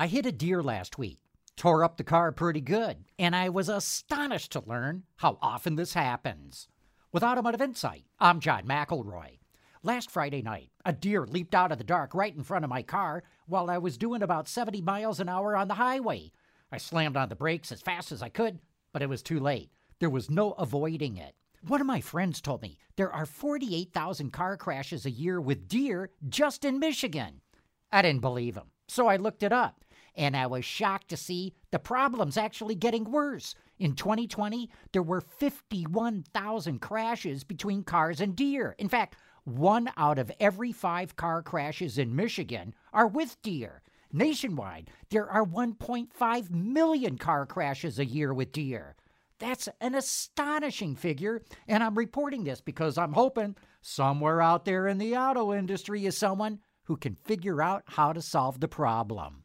I hit a deer last week, tore up the car pretty good, and I was astonished to learn how often this happens. With Automotive Insight, I'm John McElroy. Last Friday night, a deer leaped out of the dark right in front of my car while I was doing about 70 miles an hour on the highway. I slammed on the brakes as fast as I could, but it was too late. There was no avoiding it. One of my friends told me there are 48,000 car crashes a year with deer just in Michigan. I didn't believe him, so I looked it up and I was shocked to see the problem's actually getting worse. In 2020, there were 51,000 crashes between cars and deer. In fact, one out of every five car crashes in Michigan are with deer. Nationwide, there are 1.5 million car crashes a year with deer. That's an astonishing figure, and I'm reporting this because I'm hoping somewhere out there in the auto industry is someone who can figure out how to solve the problem.